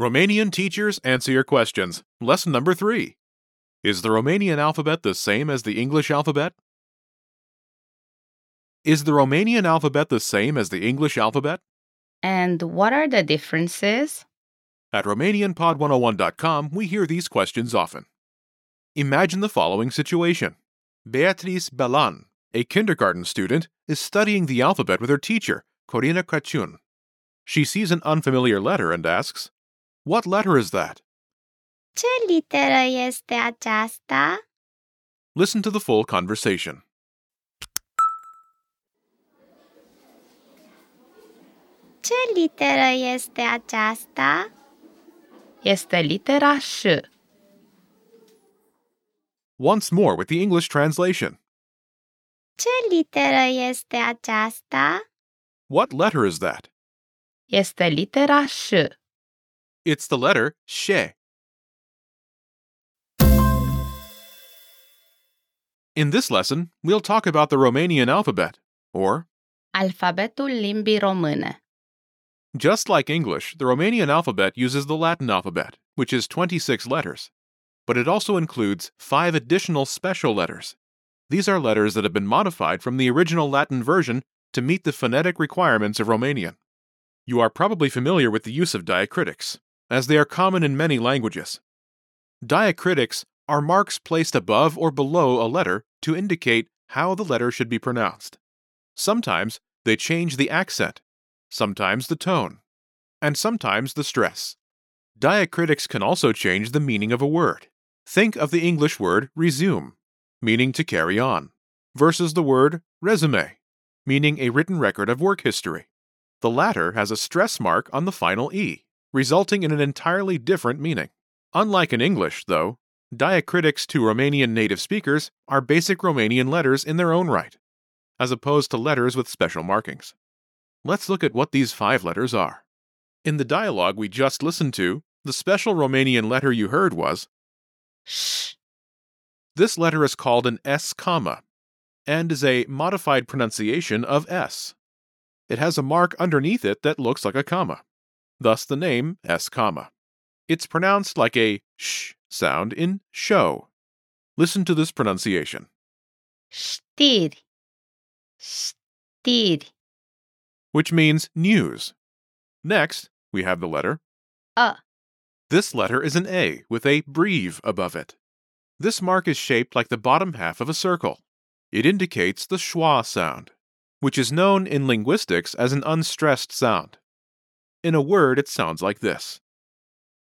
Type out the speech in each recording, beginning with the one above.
Romanian teachers answer your questions. Lesson number three Is the Romanian alphabet the same as the English alphabet? Is the Romanian alphabet the same as the English alphabet? And what are the differences? At RomanianPod101.com, we hear these questions often. Imagine the following situation Beatrice Belan, a kindergarten student, is studying the alphabet with her teacher, Corina Crăciun. She sees an unfamiliar letter and asks, What letter is that? Ce literă este aceasta? Listen to the full conversation. Ce literă este aceasta? Este litera ș. Once more with the English translation. Ce literă este aceasta? What letter is that? Este litera ș. It's the letter she. In this lesson, we'll talk about the Romanian alphabet, or, Alfabetul limbii române. just like English, the Romanian alphabet uses the Latin alphabet, which is 26 letters. But it also includes five additional special letters. These are letters that have been modified from the original Latin version to meet the phonetic requirements of Romanian. You are probably familiar with the use of diacritics, as they are common in many languages. Diacritics are marks placed above or below a letter to indicate how the letter should be pronounced. Sometimes they change the accent, sometimes the tone, and sometimes the stress. Diacritics can also change the meaning of a word. Think of the English word resume, meaning to carry on, versus the word resume, meaning a written record of work history. The latter has a stress mark on the final E, resulting in an entirely different meaning. Unlike in English, though, diacritics to Romanian native speakers are basic Romanian letters in their own right, as opposed to letters with special markings. Let's look at what these five letters are. In the dialogue we just listened to, the special Romanian letter you heard was Ș. this letter is called an S comma and is a modified pronunciation of S. It has a mark underneath it that looks like a comma, thus the name S comma. It's pronounced like a sh sound in show. Listen to this pronunciation. Știri. Știri. which means news. Next, we have the letter. Ă. This letter is an A with a breve above it. This mark is shaped like the bottom half of a circle. It indicates the schwa sound, which is known in linguistics as an unstressed sound. In a word, it sounds like this.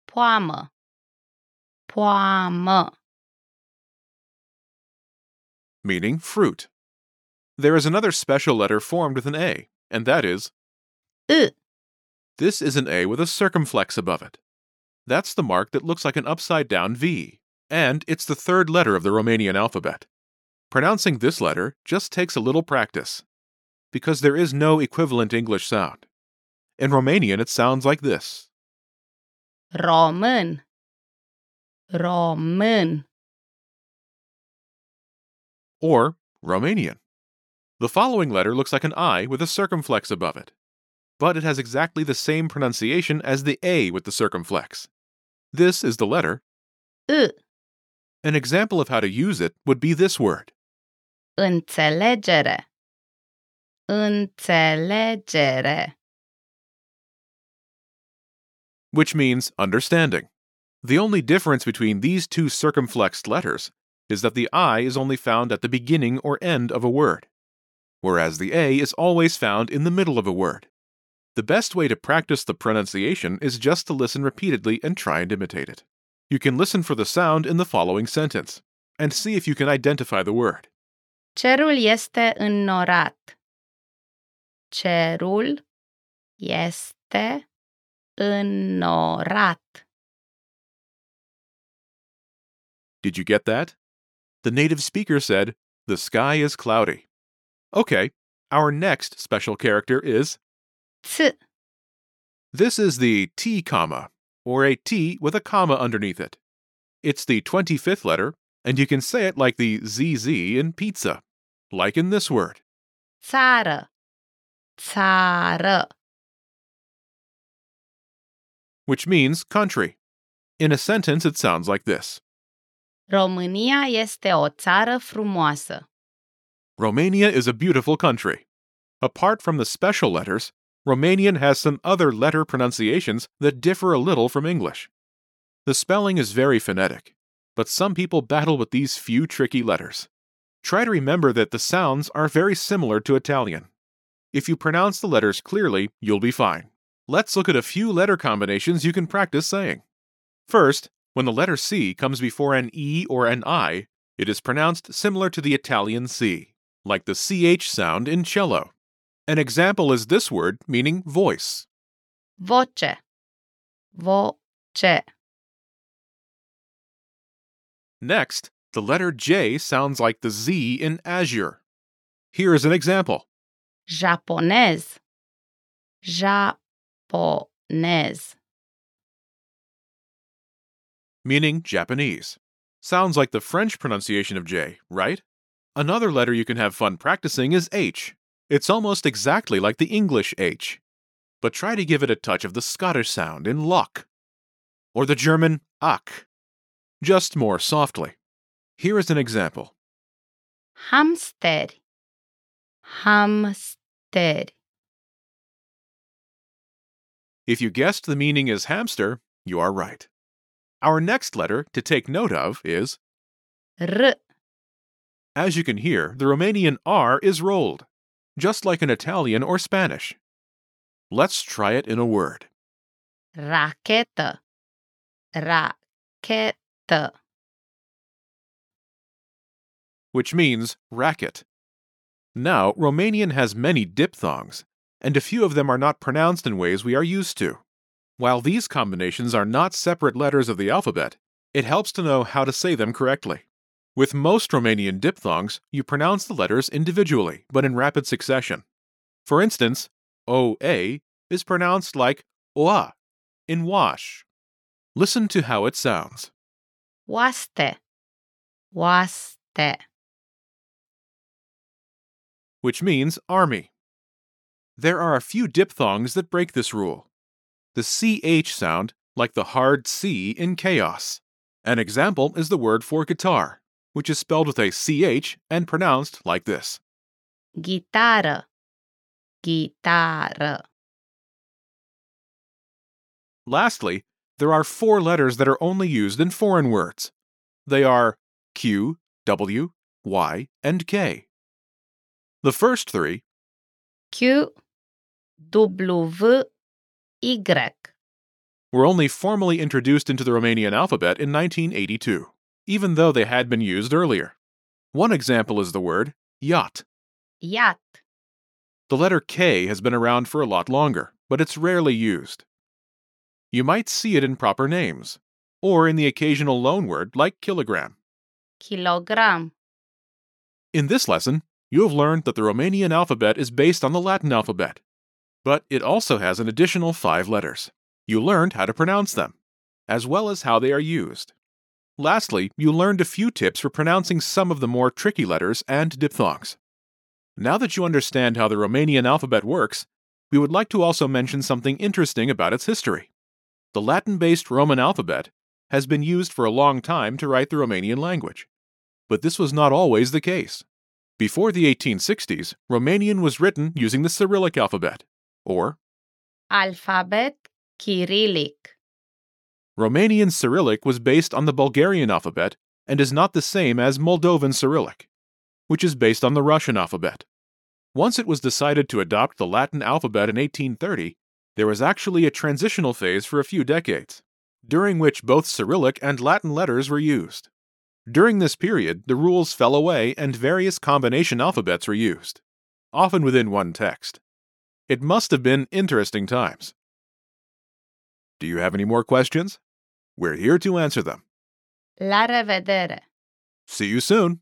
Poamă. Poamă. meaning fruit. There is another special letter formed with an A, and that is Â. this is an A with a circumflex above it. That's the mark that looks like an upside down V, and it's the third letter of the Romanian alphabet. Pronouncing this letter just takes a little practice, because there is no equivalent English sound. In Romanian, it sounds like this. Român. Român. or Romanian. The following letter looks like an I with a circumflex above it, but it has exactly the same pronunciation as the A with the circumflex. This is the letter. Î. An example of how to use it would be this word. Înțelegere. Înțelegere. Which means understanding. The only difference between these two circumflexed letters is that the I is only found at the beginning or end of a word, whereas the A is always found in the middle of a word. The best way to practice the pronunciation is just to listen repeatedly and try and imitate it. You can listen for the sound in the following sentence and see if you can identify the word. Cerul este înnorat. Cerul este înnorat. Did you get that? The native speaker said, The sky is cloudy. Okay, our next special character is Ț. This is the T comma, or a T with a comma underneath it. It's the 25th letter, and you can say it like the ZZ in pizza, like in this word. Țară. Țară. Which means country. In a sentence, it sounds like this România este o țară frumoasă. Romania is a beautiful country. Apart from the special letters, Romanian has some other letter pronunciations that differ a little from English. The spelling is very phonetic, but some people battle with these few tricky letters. Try to remember that the sounds are very similar to Italian. If you pronounce the letters clearly, you'll be fine. Let's look at a few letter combinations you can practice saying. First, when the letter C comes before an E or an I, it is pronounced similar to the Italian C, like the CH sound in cello. An example is this word meaning voice. Voce. Voce. Next, the letter J sounds like the Z in Azure. Here is an example. Japonez. Japonez. meaning Japanese. Sounds like the French pronunciation of J, right? Another letter you can have fun practicing is H. It's almost exactly like the English H. But try to give it a touch of the Scottish sound in lock. Or the German Ach. Just more softly. Here is an example. Hamster. Hamster. If you guessed the meaning is hamster, you are right. Our next letter to take note of is R. As you can hear, the Romanian R is rolled, just like in Italian or Spanish. Let's try it in a word. Rachetă. Rachetă. which means racket. Now, Romanian has many diphthongs, and a few of them are not pronounced in ways we are used to. While these combinations are not separate letters of the alphabet, it helps to know how to say them correctly. With most Romanian diphthongs, you pronounce the letters individually, but in rapid succession. For instance, OA is pronounced like OA in wash. Listen to how it sounds. Oaste. Oaste. which means army. There are a few diphthongs that break this rule. The CH sound, like the hard C in chaos. An example is the word for guitar, which is spelled with a CH and pronounced like this. Chitară. Chitară. Lastly, there are four letters that are only used in foreign words. They are Q, W, Y, and K. The first three, Q. W. Y. were only formally introduced into the Romanian alphabet in 1982, even though they had been used earlier. One example is the word yacht. Iat. The letter K has been around for a lot longer, but it's rarely used. You might see it in proper names, or in the occasional loanword like kilogram. Kilogram. In this lesson, you have learned that the Romanian alphabet is based on the Latin alphabet, but it also has an additional five letters. You learned how to pronounce them, as well as how they are used. Lastly, you learned a few tips for pronouncing some of the more tricky letters and diphthongs. Now that you understand how the Romanian alphabet works, we would like to also mention something interesting about its history. The Latin based Roman alphabet has been used for a long time to write the Romanian language. But this was not always the case. Before the 1860s, Romanian was written using the Cyrillic alphabet, or Alfabet Cyrillic. Romanian Cyrillic was based on the Bulgarian alphabet and is not the same as Moldovan Cyrillic, which is based on the Russian alphabet. Once it was decided to adopt the Latin alphabet in 1830, there was actually a transitional phase for a few decades, during which both Cyrillic and Latin letters were used. During this period, the rules fell away and various combination alphabets were used, often within one text. It must have been interesting times. Do you have any more questions? We're here to answer them. La revedere! See you soon.